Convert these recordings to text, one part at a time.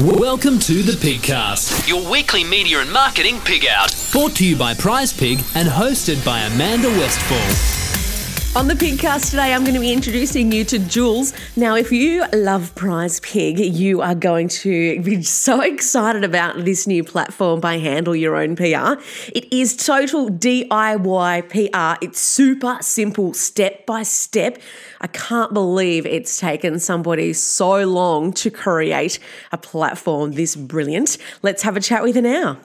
Welcome to the Pigcast, your weekly media and marketing pig out. brought to you by Prize Pig and hosted by Amanda Westfall. On the Pigcast today, I'm going to be introducing you to Jules. Now, if you love Prize Pig, you are going to be so excited about this new platform by Handle Your Own PR. It is total DIY PR. It's super simple, step by step. I can't believe it's taken somebody so long to create a platform this brilliant. Let's have a chat with her now.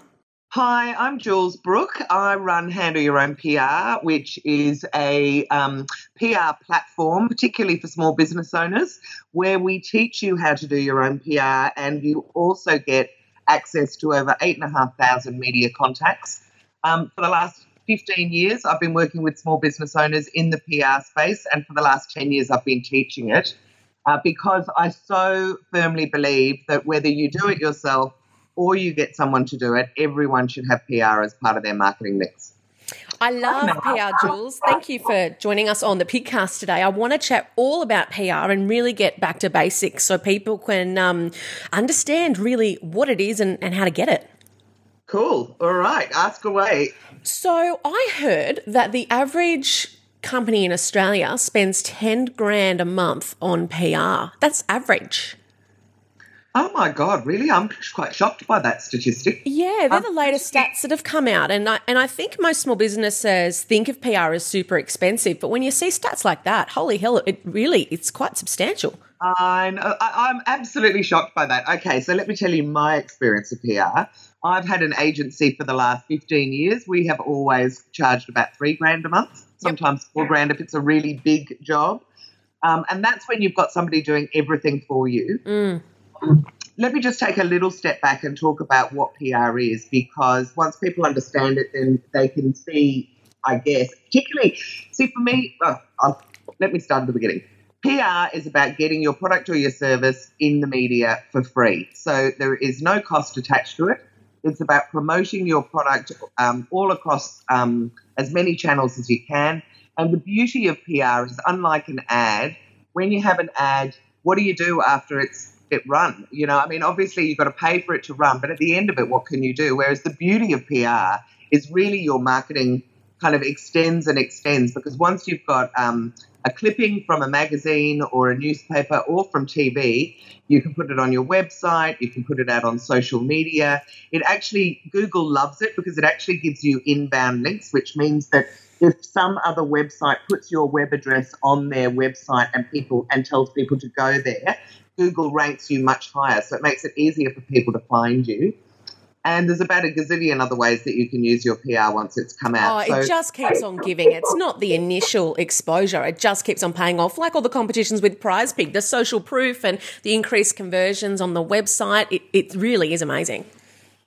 Hi, I'm Jules Brooke. I run Handle Your Own PR, which is a um, PR platform, particularly for small business owners, where we teach you how to do your own PR and you also get access to over 8,500 media contacts. Um, for the last 15 years, I've been working with small business owners in the PR space, and for the last 10 years, I've been teaching it uh, because I so firmly believe that whether you do it yourself or you get someone to do it, everyone should have PR as part of their marketing mix. I love PR, Jules. Thank you for joining us on the Pigcast today. I want to chat all about PR and really get back to basics so people can um, understand really what it is and, and how to get it. Cool. All right. Ask away. So I heard that the average company in Australia spends 10 grand a month on PR. That's average. Oh my God, really? I'm quite shocked by that statistic. Yeah, they're the Um, latest stats that have come out, and I, and I think most small businesses think of PR as super expensive, but when you see stats like that, holy hell, it really it's quite substantial. I know, I, I'm absolutely shocked by that. Okay, so let me tell you my experience of PR. I've had an agency for the last 15 years. We have always charged about three grand a month, sometimes four grand if it's a really big job. Um, and that's when you've got somebody doing everything for you. Mm. Let me just take a little step back and talk about what PR is because once people understand it, then they can see, I guess, particularly, see, for me, oh, I'll, let me start at the beginning. PR is about getting your product or your service in the media for free. So there is no cost attached to it. It's about promoting your product um, all across um, as many channels as you can. And the beauty of PR is, unlike an ad, when you have an ad, what do you do after it's it run? You know, I mean, obviously you've got to pay for it to run, but at the end of it, what can you do? Whereas the beauty of PR is really your marketing kind of extends and extends because once you've got um, a clipping from a magazine or a newspaper or from TV, you can put it on your website, you can put it out on social media. It actually, Google loves it because it actually gives you inbound links, which means that if some other website puts your web address on their website and people and tells people to go there, Google ranks you much higher. So it makes it easier for people to find you. And there's about a gazillion other ways that you can use your PR once it's come Oh, out. so it just keeps on giving. It's not the initial exposure. It just keeps on paying off, like all the competitions with Prize Pig, the social proof and the increased conversions on the website. It, it really is amazing.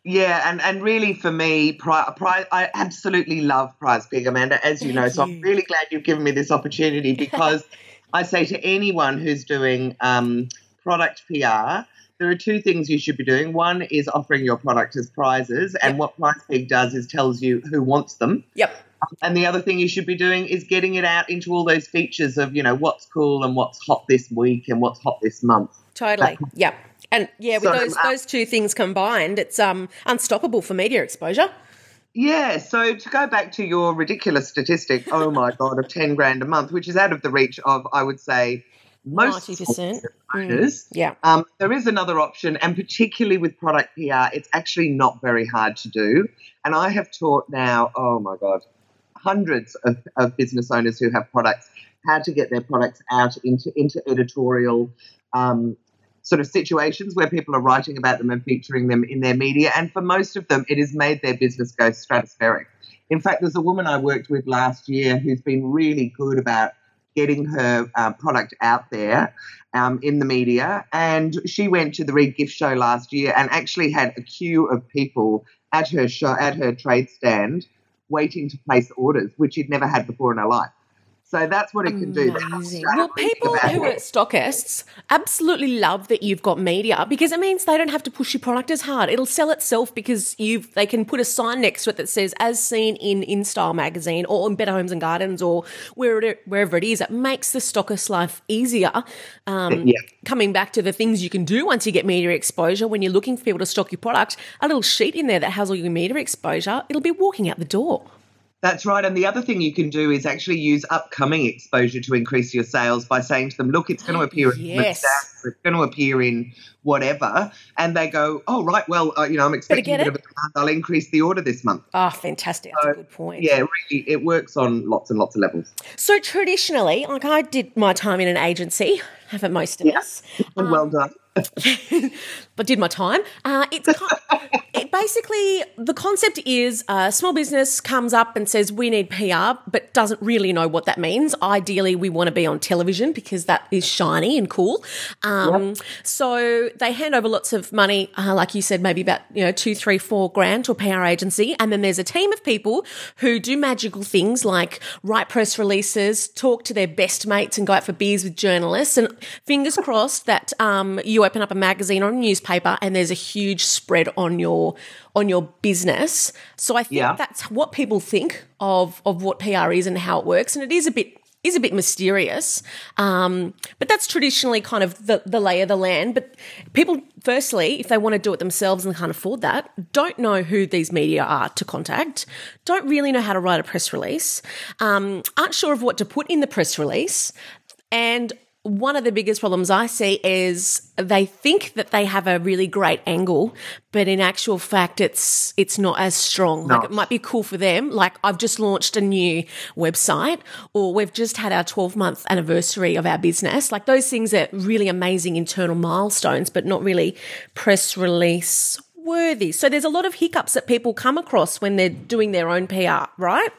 Yeah, and, and really for me, pri- pri- I absolutely love Prize Pig, Amanda, as you Thank know. So. I'm really glad you've given me this opportunity because I say to anyone who's doing um, product PR, there are two things you should be doing. One is offering your product as prizes, and Yep. what Prize Pig does is tells you who wants them. Yep. And the other thing you should be doing is getting it out into all those features of, you know, what's cool and what's hot this week and what's hot this month. Totally. Yep. And yeah, with So, those uh, those two things combined, it's um unstoppable for media exposure. Yeah, so to go back to your ridiculous statistic, oh my God, of 10 grand a month, which is out of the reach of, I would say, most 90%. owners. Yeah. Um, there is another option, and particularly with product PR, it's actually not very hard to do. And I have taught now, oh my God, hundreds of, of business owners who have products how to get their products out into, into editorial um, sort of situations where people are writing about them and featuring them in their media. And for most of them, it has made their business go stratospheric. In fact, there's a woman I worked with last year who's been really good about getting her uh, product out there um, in the media. And she went to the Reed Gift Show last year and actually had a queue of people at her show, at her trade stand, waiting to place orders, which she'd never had before in her life. So that's what it can do. That's Amazing. how Well, people who it. are stockists absolutely love that you've got media because it means they don't have to push your product as hard. It'll sell itself because you've they can put a sign next to it that says "as seen in InStyle magazine" or in Better Homes and Gardens or wherever wherever it is. It makes the stockist life easier. Um, Yeah. Coming back to the things you can do once you get media exposure, when you're looking for people to stock your product, a little sheet in there that has all your media exposure, it'll be walking out the door. That's right. And the other thing you can do is actually use upcoming exposure to increase your sales by saying to them, look, it's going to appear Yes. It's going to appear in whatever. And they go, oh, right, well, uh, you know, I'm expecting a bit it. of a demand. I'll increase the order this month. Ah, fantastic. That's a good point. Yeah, really, it works on lots and lots of levels. So traditionally, like I did my time in an agency, haven't most of us, And well done. but did my time. Uh, it's ki- it basically the concept is a small business comes up and says we need PR, but doesn't really know what that means. Ideally, we want to be on television because that is shiny and cool. Um, So they hand over lots of money, uh, like you said, maybe about you know two, three, four grand to a PR agency, and then there's a team of people who do magical things like write press releases, talk to their best mates, and go out for beers with journalists. And fingers crossed that um, you open up a magazine or a newspaper, and there's a huge spread on your on your business. So I think Yeah. that's what people think of of what PR is and how it works, and it is a bit is a bit mysterious. Um, but that's traditionally kind of the, the lay of the land. But people, firstly, if they want to do it themselves and can't afford that, don't know who these media are to contact, don't really know how to write a press release, um, aren't sure of what to put in the press release, and one of the biggest problems I see is they think that they have a really great angle, but in actual fact, it's it's not as strong. Like it might be cool for them. Like I've just launched a new website, or we've just had our 12 month anniversary of our business. Like those things are really amazing internal milestones, but not really press release worthy. So there's a lot of hiccups that people come across when they're doing their own PR, right?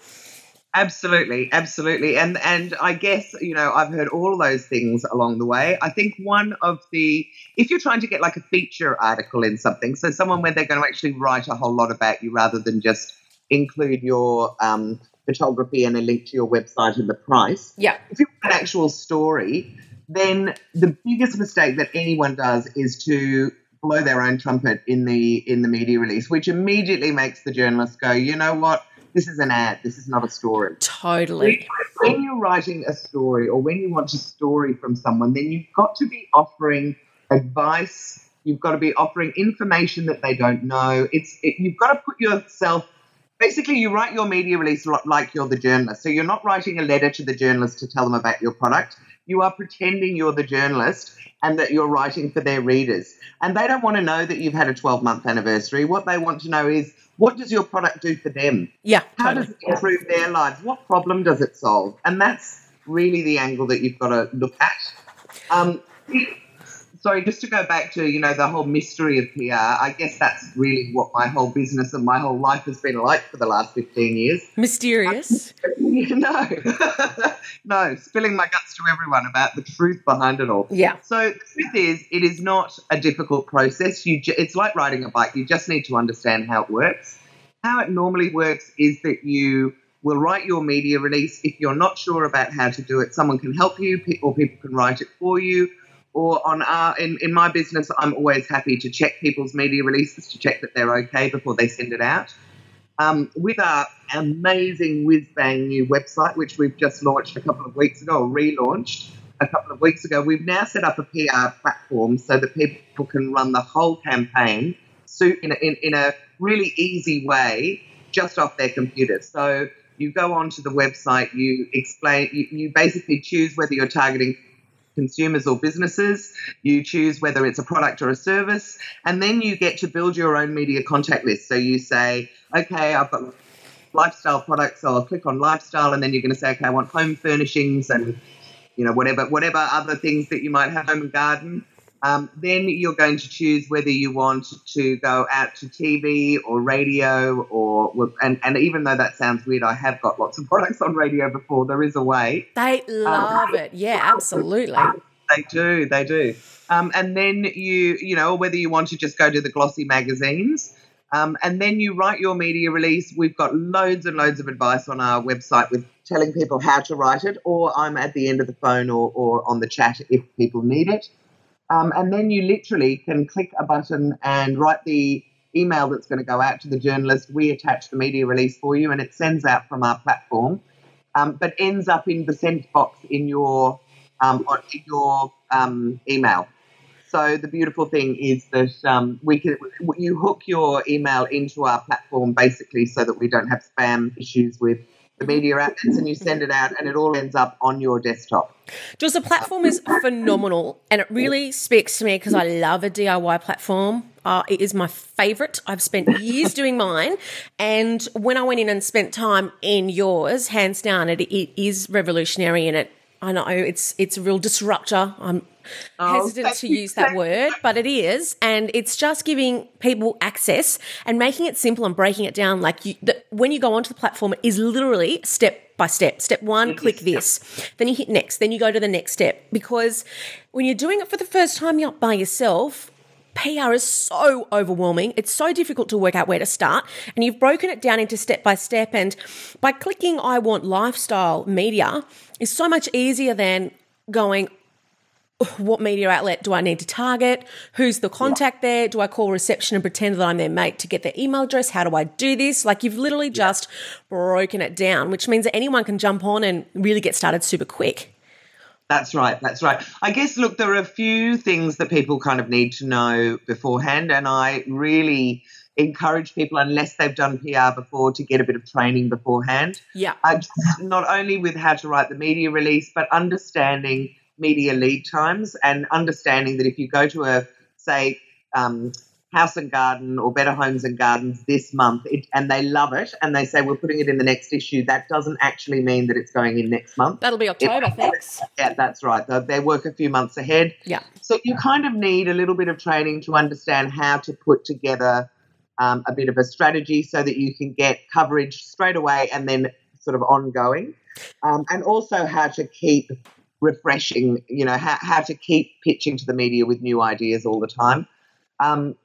Absolutely, absolutely. And and I guess, you know, I've heard all those things along the way. I think one of the if you're trying to get like a feature article in something, so someone where they're going to actually write a whole lot about you rather than just include your um, photography and a link to your website and the price. Yeah. If you want an actual story, then the biggest mistake that anyone does is to blow their own trumpet in the in the media release, which immediately makes the journalist go, you know what? This is an ad. This is not a story. Totally. When you're writing a story or when you want a story from someone, then you've got to be offering advice. You've got to be offering information that they don't know. It's it, you've got to put yourself. Basically, you write your media release like you're the journalist. So you're not writing a letter to the journalist to tell them about your product. You are pretending you're the journalist and that you're writing for their readers. And they don't want to know that you've had a 12 month anniversary. What they want to know is what does your product do for them? Yeah. How Totally. does it improve their lives? What problem does it solve? And that's really the angle that you've got to look at. Um, sorry, just to go back to you know the whole mystery of PR. I guess that's really what my whole business and my whole life has been like for the last fifteen years. Mysterious. no, no, spilling my guts to everyone about the truth behind it all. Yeah. So the truth is, it is not a difficult process. You, ju- it's like riding a bike. You just need to understand how it works. How it normally works is that you will write your media release. If you're not sure about how to do it, someone can help you, or people can write it for you. Or on our in, in my business, I'm always happy to check people's media releases to check that they're okay before they send it out. Um, with our amazing whiz bang new website, which we've just launched a couple of weeks ago, or relaunched a couple of weeks ago, we've now set up a PR platform so that people can run the whole campaign so in a, in, in a really easy way just off their computer. So you go onto the website, you explain, you, you basically choose whether you're targeting consumers or businesses. You choose whether it's a product or a service, and then you get to build your own media contact list. So you say, okay, I've got lifestyle products, so I'll click on lifestyle, and then you're going to say, okay, I want home furnishings and you know whatever whatever other things that you might have home and garden. Um, then you're going to choose whether you want to go out to TV or radio, or and, and even though that sounds weird, I have got lots of products on radio before. There is a way. They love it. Yeah, absolutely. They do, they do. Um, and then you, you know, whether you want to just go to the glossy magazines, um, and then you write your media release. We've got loads and loads of advice on our website with telling people how to write it, or I'm at the end of the phone or, or on the chat if people need it. Um, and then you literally can click a button and write the email that's going to go out to the journalist. We attach the media release for you, and it sends out from our platform, um, but ends up in the sent box in your um, in your um, email. So the beautiful thing is that um, we can you hook your email into our platform basically so that we don't have spam issues with the media outlets and you send it out and it all ends up on your desktop. Just the platform is phenomenal and it really speaks to me because I love a DIY platform. Uh, it is my favorite. I've spent years doing mine. And when I went in and spent time in yours, hands down, it, it is revolutionary and it I know it's it's a real disruptor. I'm oh, hesitant to use that word, but it is, and it's just giving people access and making it simple and breaking it down. Like you, the, when you go onto the platform, it is literally step by step. Step one, click this, then you hit next, then you go to the next step. Because when you're doing it for the first time, you're up by yourself. PR is so overwhelming. It's so difficult to work out where to start. And you've broken it down into step by step. And by clicking I want lifestyle media is so much easier than going, what media outlet do I need to target? Who's the contact yeah. there? Do I call reception and pretend that I'm their mate to get their email address? How do I do this? Like you've literally just broken it down, which means that anyone can jump on and really get started super quick. That's right. That's right. I guess, look, there are a few things that people kind of need to know beforehand. And I really encourage people, unless they've done PR before, to get a bit of training beforehand. Yeah. Uh, not only with how to write the media release, but understanding media lead times and understanding that if you go to a, say, um, House and Garden or Better Homes and Gardens this month it, and they love it and they say we're putting it in the next issue, that doesn't actually mean that it's going in next month. That'll be October, it, thanks. Yeah, that's right. They work a few months ahead. Yeah. So you kind of need a little bit of training to understand how to put together um, a bit of a strategy so that you can get coverage straight away and then sort of ongoing. Um, and also how to keep refreshing, you know, how, how to keep pitching to the media with new ideas all the time. Um,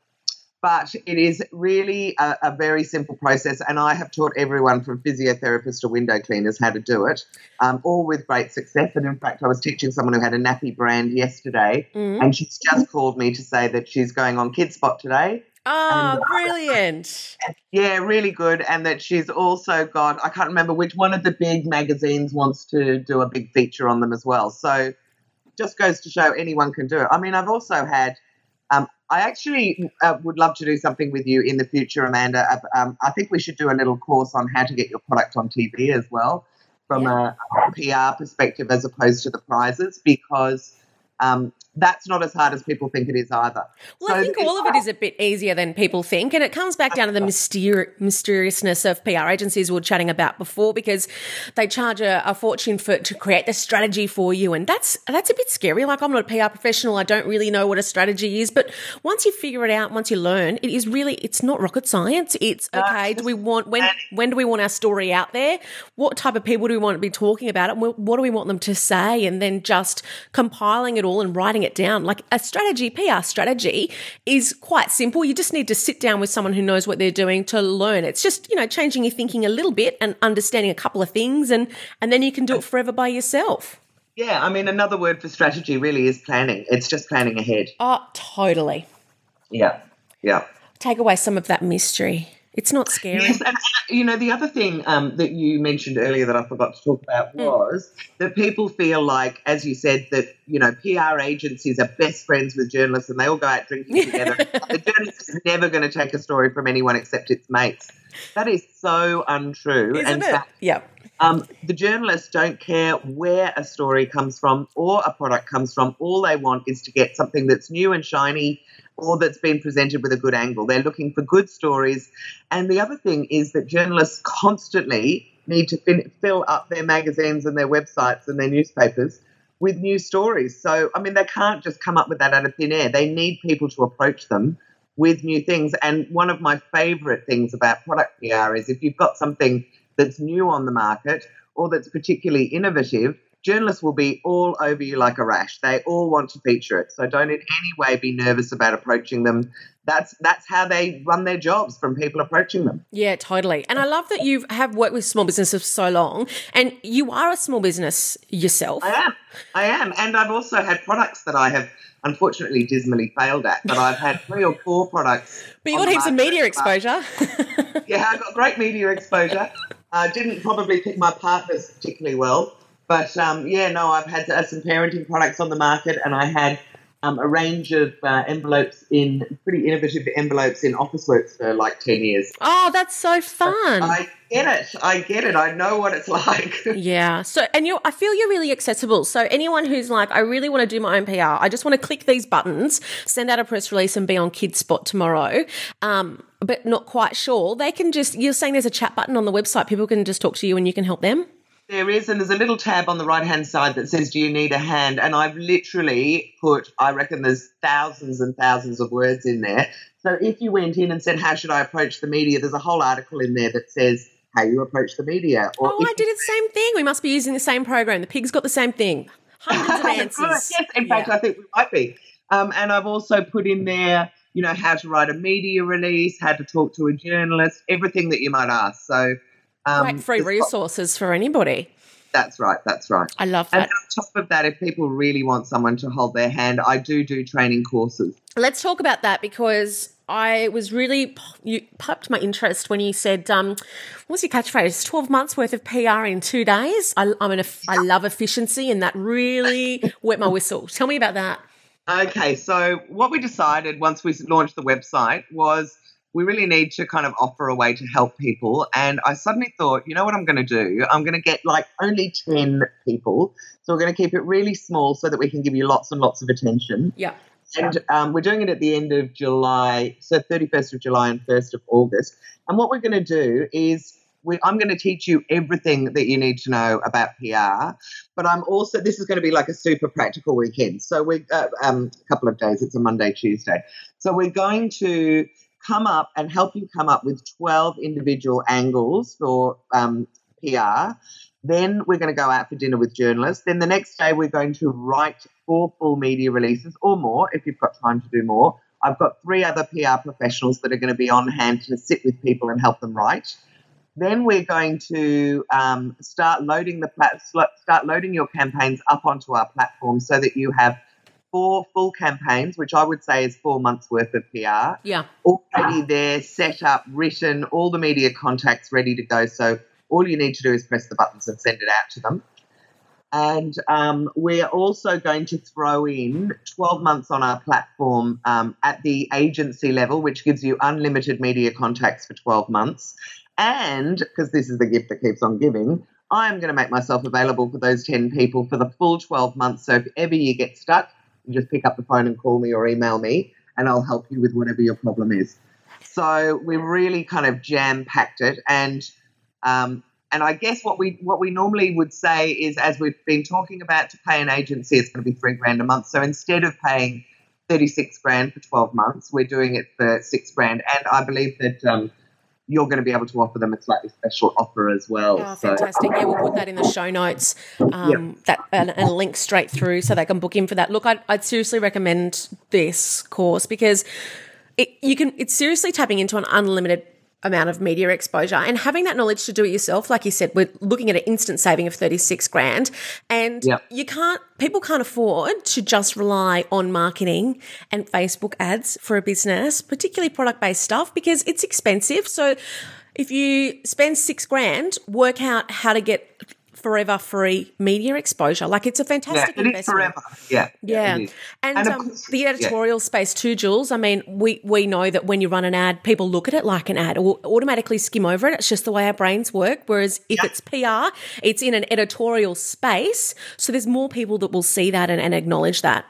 but it is really a, a, very simple process. And I have taught everyone from physiotherapists to window cleaners how to do it, um, all with great success. And in fact, I was teaching someone who had a nappy brand yesterday, mm-hmm. and she's just called me to say that she's going on Kidspot today. Oh, and, brilliant. Yeah, really good. And that she's also got, I can't remember which one of the big magazines wants to do a big feature on them as well. So just goes to show anyone can do it. I mean, I've also had I actually uh, would love to do something with you in the future, Amanda. Uh, um, I think we should do a little course on how to get your product on TV as well from yeah. a PR perspective as opposed to the prizes because um, that's not as hard as people think it is either. Well, so I think all of it is a bit easier than people think. And it comes back down to the mysteri- mysteriousness of PR agencies we were chatting about before because they charge a, a, fortune for to create the strategy for you. And that's that's a bit scary. Like I'm not a PR professional. I don't really know what a strategy is. But once you figure it out, once you learn, it is really it's not rocket science. It's okay, do we want when when do we want our story out there? What type of people do we want to be talking about it? What do we want them to say? And then just compiling it all and writing it down. Like a strategy, PR strategy is quite simple. You just need to sit down with someone who knows what they're doing to learn. It's just, you know, changing your thinking a little bit and understanding a couple of things and and then you can do it forever by yourself. Yeah, I mean another word for strategy really is planning. It's just planning ahead. Oh, totally. Yeah. Yeah. Take away some of that mystery. It's not scary. Yes, and you know the other thing um, that you mentioned earlier that I forgot to talk about hmm. was mm. that people feel like, as you said, that you know PR agencies are best friends with journalists and they all go out drinking together. the journalist is never going to take a story from anyone except its mates. That is so untrue. Isn't and it? Fact, yeah. Um, the journalists don't care where a story comes from or a product comes from. All they want is to get something that's new and shiny or that's been presented with a good angle. They're looking for good stories. And the other thing is that journalists constantly need to fin- fill up their magazines and their websites and their newspapers with new stories. So, I mean, they can't just come up with that out of thin air. They need people to approach them with new things. And one of my favorite things about product PR is if you've got something that's new on the market or that's particularly innovative, journalists will be all over you like a rash. They all want to feature it. So don't in any way be nervous about approaching them. That's that's how they run their jobs from people approaching them. Yeah, totally. And I love that you have worked with small businesses for so long and you are a small business yourself. I am. I am. And I've also had products that I have unfortunately dismally failed at, but I've had three or four products. But you got heaps of media exposure. yeah, I got great media exposure. I uh, didn't probably pick my partners particularly well. But um, yeah, no, I've had uh, some parenting products on the market, and I had um, a range of uh, envelopes in pretty innovative envelopes in office Officeworks for like 10 years. Oh, that's so fun. I get it. I get it. I know what it's like. yeah. So, and you I feel you're really accessible. So, anyone who's like, I really want to do my own PR, I just want to click these buttons, send out a press release, and be on Kidspot tomorrow. Um, but not quite sure. They can just, you're saying there's a chat button on the website. People can just talk to you and you can help them. There is, and there's a little tab on the right hand side that says, Do you need a hand? And I've literally put, I reckon there's thousands and thousands of words in there. So if you went in and said, How should I approach the media? There's a whole article in there that says, How you approach the media. Or oh, I did the same thing. We must be using the same program. The pig's got the same thing. Hundreds of answers. yes, in fact, yeah. I think we might be. Um, and I've also put in there, you know, how to write a media release, how to talk to a journalist, everything that you might ask. So um, Great free resources for anybody. That's right. That's right. I love that. And on top of that, if people really want someone to hold their hand, I do do training courses. Let's talk about that because I was really you popped my interest when you said, um, "What's your catchphrase? Twelve months worth of PR in two days." I, I'm an I love efficiency, and that really wet my whistle. Tell me about that. Okay, so what we decided once we launched the website was we really need to kind of offer a way to help people. And I suddenly thought, you know what I'm going to do? I'm going to get like only 10 people. So we're going to keep it really small so that we can give you lots and lots of attention. Yeah. And um, we're doing it at the end of July, so 31st of July and 1st of August. And what we're going to do is we, I'm going to teach you everything that you need to know about PR, but I'm also, this is going to be like a super practical weekend. So we, uh, um, a couple of days, it's a Monday, Tuesday. So we're going to come up and help you come up with 12 individual angles for um, PR. Then we're going to go out for dinner with journalists. Then the next day, we're going to write four full media releases or more if you've got time to do more. I've got three other PR professionals that are going to be on hand to sit with people and help them write. Then we're going to um, start loading the plat- start loading your campaigns up onto our platform so that you have four full campaigns, which I would say is four months worth of PR. Yeah. Already there, set up, written, all the media contacts ready to go. So all you need to do is press the buttons and send it out to them. And um, we're also going to throw in 12 months on our platform um, at the agency level, which gives you unlimited media contacts for 12 months. And because this is the gift that keeps on giving, I'm going to make myself available for those 10 people for the full 12 months. So if ever you get stuck, just pick up the phone and call me or email me, and I'll help you with whatever your problem is. So we really kind of jam packed it, and um, and I guess what we what we normally would say is, as we've been talking about, to pay an agency, it's going to be three grand a month. So instead of paying thirty six grand for twelve months, we're doing it for six grand, and I believe that. Um, you're going to be able to offer them a slightly special offer as well. Oh, fantastic. So, yeah, we'll put that in the show notes. Um, yep. That and, and, a link straight through so they can book in for that. Look, I'd, I'd seriously recommend this course because it, you can. It's seriously tapping into an unlimited amount of media exposure and having that knowledge to do it yourself like you said we're looking at an instant saving of 36 grand and yep. you can't people can't afford to just rely on marketing and facebook ads for a business particularly product based stuff because it's expensive so if you spend six grand work out how to get forever free media exposure. Like it's a fantastic yeah, investment. forever. Yeah. Yeah. And, and um, course, the editorial yeah. space too, Jules. I mean, we, we know that when you run an ad, people look at it like an ad or automatically skim over it. It's just the way our brains work. Whereas if it's PR, it's in an editorial space. So there's more people that will see that and, and acknowledge that.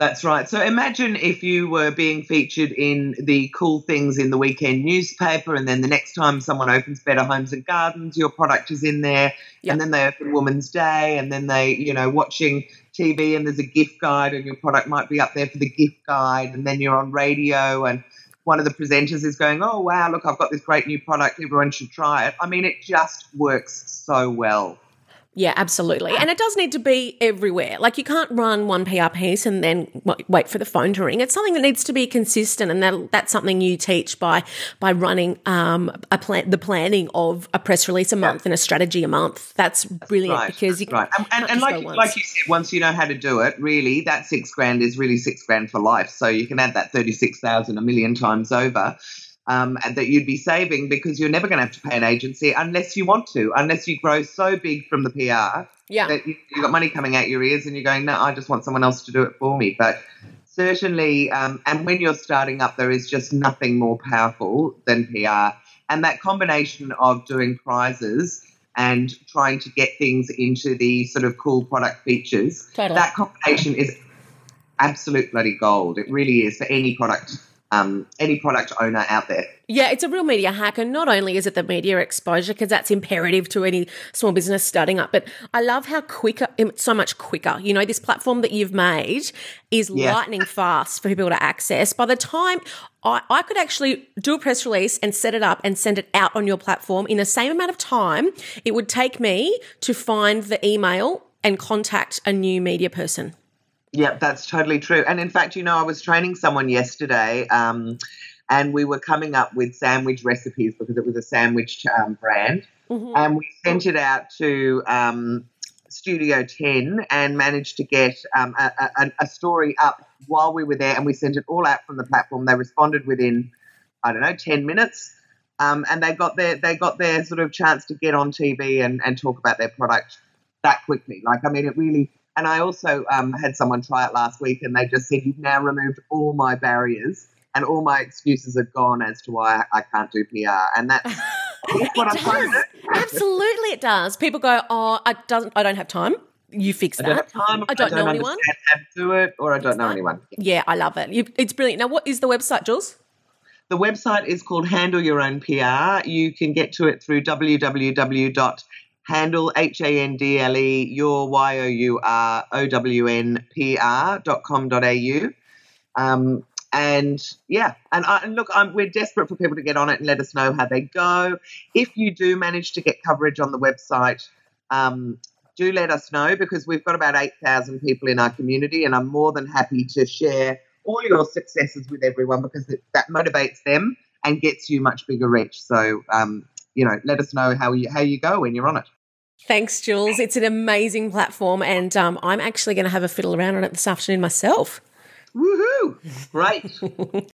That's right. So imagine if you were being featured in the cool things in the weekend newspaper, and then the next time someone opens Better Homes and Gardens, your product is in there, yep. and then they open Women's Day, and then they, you know, watching TV, and there's a gift guide, and your product might be up there for the gift guide, and then you're on radio, and one of the presenters is going, "Oh wow, look, I've got this great new product. Everyone should try it." I mean, it just works so well. Yeah, absolutely. And it does need to be everywhere. Like you can't run one PR piece and then wait for the phone to ring. It's something that needs to be consistent, and that that's something you teach by by running um, a plan, the planning of a press release a month and a strategy a month. That's brilliant right, because you right. And, and, and like like you said, once you know how to do it, really, that six grand is really six grand for life. So you can add that thirty six thousand a million times over um, that you'd be saving because you're never going to have to pay an agency unless you want to, unless you grow so big from the PR yeah. that you, have got money coming out your ears and you're going, no, I just want someone else to do it for me. But certainly, um, and when you're starting up, there is just nothing more powerful than PR. And that combination of doing prizes and trying to get things into the sort of cool product features, totally. that combination is absolute bloody gold. It really is for any product um, any product owner out there. Yeah, it's a real media hack. And not only is it the media exposure, because that's imperative to any small business starting up, but I love how quicker, so much quicker. You know, this platform that you've made is yeah. lightning fast for people to access. By the time I, I could actually do a press release and set it up and send it out on your platform in the same amount of time it would take me to find the email and contact a new media person. Yeah, that's totally true. And in fact, you know, I was training someone yesterday. Um, and we were coming up with sandwich recipes because it was a sandwich um, brand. Mm-hmm. And we sent it out to um, Studio 10 and managed to get um, a, a, a, story up while we were there. And we sent it all out from the platform. They responded within, I don't know, 10 minutes. Um, and they got their they got their sort of chance to get on TV and, and talk about their product that quickly. Like, I mean, it really and I also um, had someone try it last week, and they just said, "You've now removed all my barriers." And all my excuses are gone as to why I can't do PR, and that's what I'm trying to do. Absolutely, it does. People go, "Oh, I doesn't. I don't have time." You fix that. I don't have time. I don't, I don't know anyone. How to do it, or I don't know anyone. Yeah, I love it. It's brilliant. Now, what is the website, Jules? The website is called Handle Your Own PR. You can get to it through www handle H A N D L E your Y O U R O W N P R dot com dot au. Um, and yeah, and, I, and look, I'm, we're desperate for people to get on it and let us know how they go. If you do manage to get coverage on the website, um, do let us know because we've got about 8,000 people in our community, and I'm more than happy to share all your successes with everyone because it, that motivates them and gets you much bigger reach. So, um, you know, let us know how you how you go when you're on it. Thanks, Jules. It's an amazing platform, and um, I'm actually going to have a fiddle around on it this afternoon myself. Woohoo! Great.